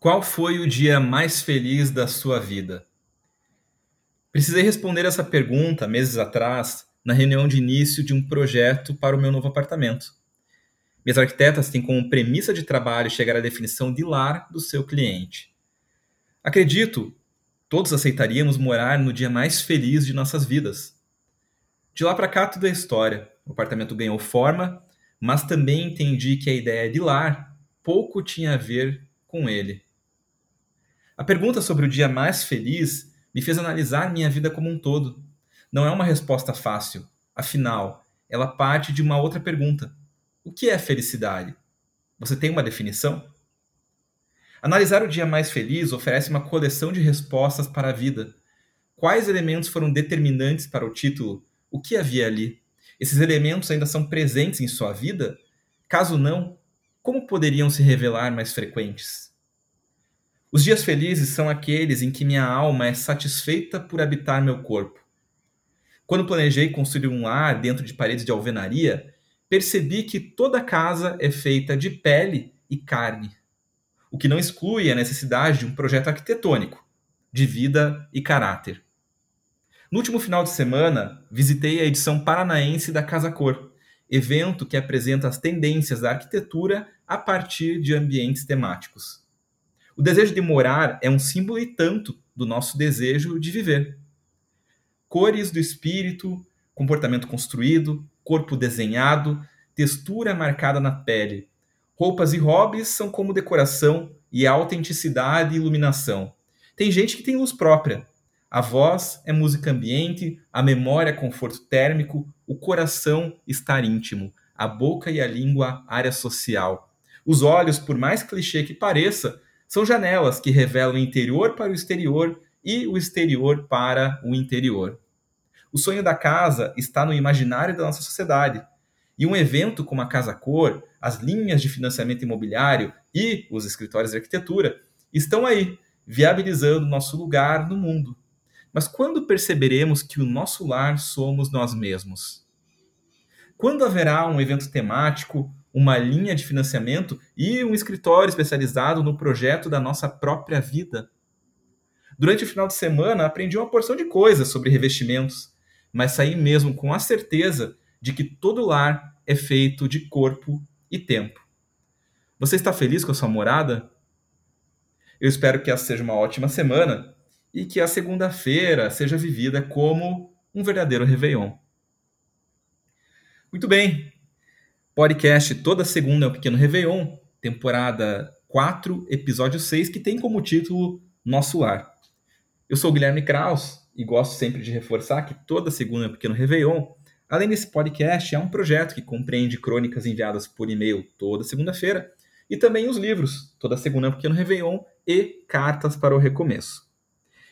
Qual foi o dia mais feliz da sua vida? Precisei responder essa pergunta meses atrás, na reunião de início de um projeto para o meu novo apartamento. Minhas arquitetas têm como premissa de trabalho chegar à definição de lar do seu cliente. Acredito, todos aceitaríamos morar no dia mais feliz de nossas vidas. De lá para cá, tudo é história. O apartamento ganhou forma, mas também entendi que a ideia de lar pouco tinha a ver com ele. A pergunta sobre o dia mais feliz me fez analisar minha vida como um todo. Não é uma resposta fácil, afinal, ela parte de uma outra pergunta: O que é felicidade? Você tem uma definição? Analisar o dia mais feliz oferece uma coleção de respostas para a vida. Quais elementos foram determinantes para o título? O que havia ali? Esses elementos ainda são presentes em sua vida? Caso não, como poderiam se revelar mais frequentes? Os dias felizes são aqueles em que minha alma é satisfeita por habitar meu corpo. Quando planejei construir um lar dentro de paredes de alvenaria, percebi que toda casa é feita de pele e carne, o que não exclui a necessidade de um projeto arquitetônico, de vida e caráter. No último final de semana, visitei a edição paranaense da Casa Cor, evento que apresenta as tendências da arquitetura a partir de ambientes temáticos. O desejo de morar é um símbolo e tanto do nosso desejo de viver. Cores do espírito, comportamento construído, corpo desenhado, textura marcada na pele. Roupas e hobbies são como decoração e autenticidade e iluminação. Tem gente que tem luz própria. A voz é música ambiente, a memória é conforto térmico, o coração estar íntimo, a boca e a língua área social. Os olhos, por mais clichê que pareça, são janelas que revelam o interior para o exterior e o exterior para o interior. O sonho da casa está no imaginário da nossa sociedade. E um evento como a Casa Cor, as linhas de financiamento imobiliário e os escritórios de arquitetura estão aí, viabilizando nosso lugar no mundo. Mas quando perceberemos que o nosso lar somos nós mesmos? Quando haverá um evento temático uma linha de financiamento e um escritório especializado no projeto da nossa própria vida. Durante o final de semana, aprendi uma porção de coisas sobre revestimentos, mas saí mesmo com a certeza de que todo lar é feito de corpo e tempo. Você está feliz com a sua morada? Eu espero que essa seja uma ótima semana e que a segunda-feira seja vivida como um verdadeiro Réveillon. Muito bem, Podcast toda segunda é o Pequeno Réveillon, temporada 4, episódio 6, que tem como título Nosso Lar. Eu sou o Guilherme Kraus e gosto sempre de reforçar que toda segunda é o Pequeno Réveillon. Além desse podcast, é um projeto que compreende crônicas enviadas por e-mail toda segunda-feira e também os livros, toda segunda é um Pequeno Réveillon e Cartas para o Recomeço.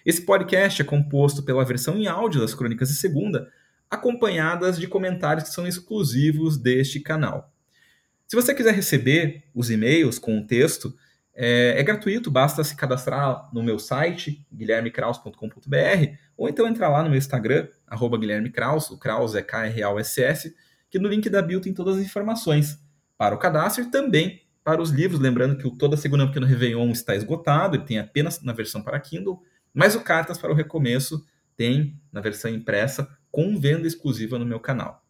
Esse podcast é composto pela versão em áudio das crônicas de segunda, acompanhadas de comentários que são exclusivos deste canal. Se você quiser receber os e-mails com o texto, é, é, gratuito, basta se cadastrar no meu site, guilhermekraus.com.br, ou então entrar lá no meu Instagram, arroba Guilherme Kraus, o Kraus é K-R-A-U-S-S, que no link da bio tem todas as informações para o cadastro e também para os livros, lembrando que o Toda Segunda Pequeno Réveillon está esgotado, ele tem apenas na versão para Kindle, mas o Cartas para o Recomeço tem na versão impressa com venda exclusiva no meu canal.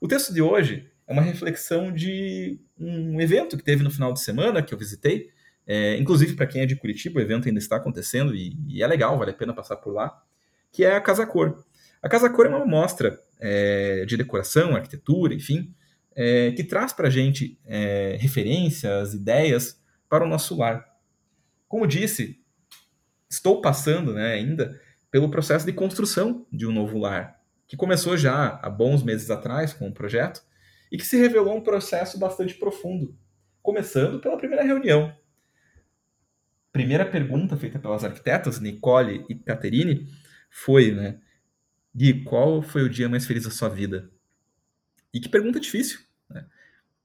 O texto de hoje é uma reflexão de um evento que teve no final de semana que eu visitei. É, inclusive, para quem é de Curitiba, o evento ainda está acontecendo e, e, é legal, vale a pena passar por lá, que é a Casa Cor. A Casa Cor é uma mostra é, de decoração, arquitetura, enfim, é, que traz para a gente é, referências, ideias para o nosso lar. Como disse, estou passando né, ainda pelo processo de construção de um novo lar que começou já há bons meses atrás com o projeto e que se revelou um processo bastante profundo, começando pela primeira reunião. Primeira pergunta feita pelas arquitetas Nicole e Caterine foi, né, Gui, qual foi o dia mais feliz da sua vida? E que pergunta difícil, né?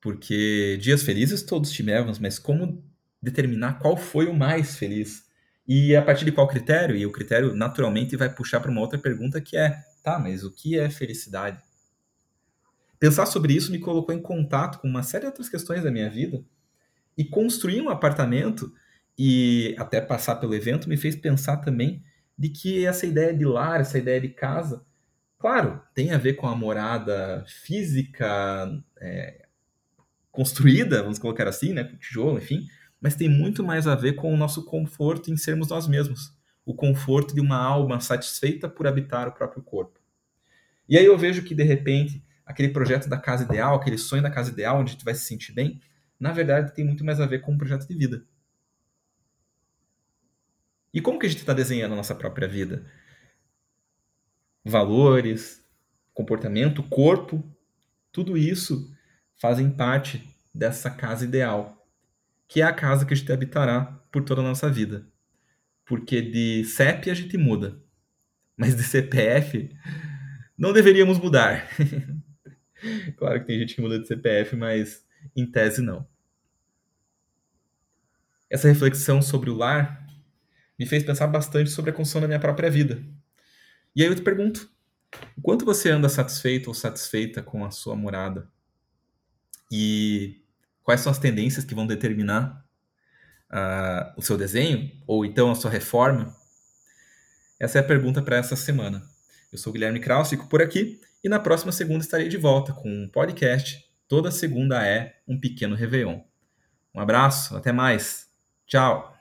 Porque dias felizes todos tivemos, mas como determinar qual foi o mais feliz? E a partir de qual critério? E o critério naturalmente vai puxar para uma outra pergunta que é Tá, mas o que é felicidade? Pensar sobre isso me colocou em contato com uma série de outras questões da minha vida e construir um apartamento e até passar pelo evento me fez pensar também de que essa ideia de lar, essa ideia de casa, claro, tem a ver com a morada física é, construída, vamos colocar assim, né, com tijolo, enfim, mas tem muito mais a ver com o nosso conforto em sermos nós mesmos, o conforto de uma alma satisfeita por habitar o próprio corpo. E aí eu vejo que de repente aquele projeto da casa ideal, aquele sonho da casa ideal, onde a gente vai se sentir bem, na verdade tem muito mais a ver com um projeto de vida. E como que a gente está desenhando a nossa própria vida? Valores, comportamento, corpo, tudo isso fazem parte dessa casa ideal, que é a casa que a gente habitará por toda a nossa vida. Porque de CEP a gente muda, mas de CPF não deveríamos mudar. claro que tem gente que muda de CPF, mas em tese não. Essa reflexão sobre o lar me fez pensar bastante sobre a construção da minha própria vida. E aí eu te pergunto: quanto você anda satisfeito ou satisfeita com a sua morada? E quais são as tendências que vão determinar o seu desenho ou então a sua reforma? Essa é a pergunta para essa semana. Eu sou Guilherme Kraus, fico por aqui e na próxima segunda estarei de volta com um podcast. Toda segunda é um pequeno Réveillon. Um abraço, até mais. Tchau!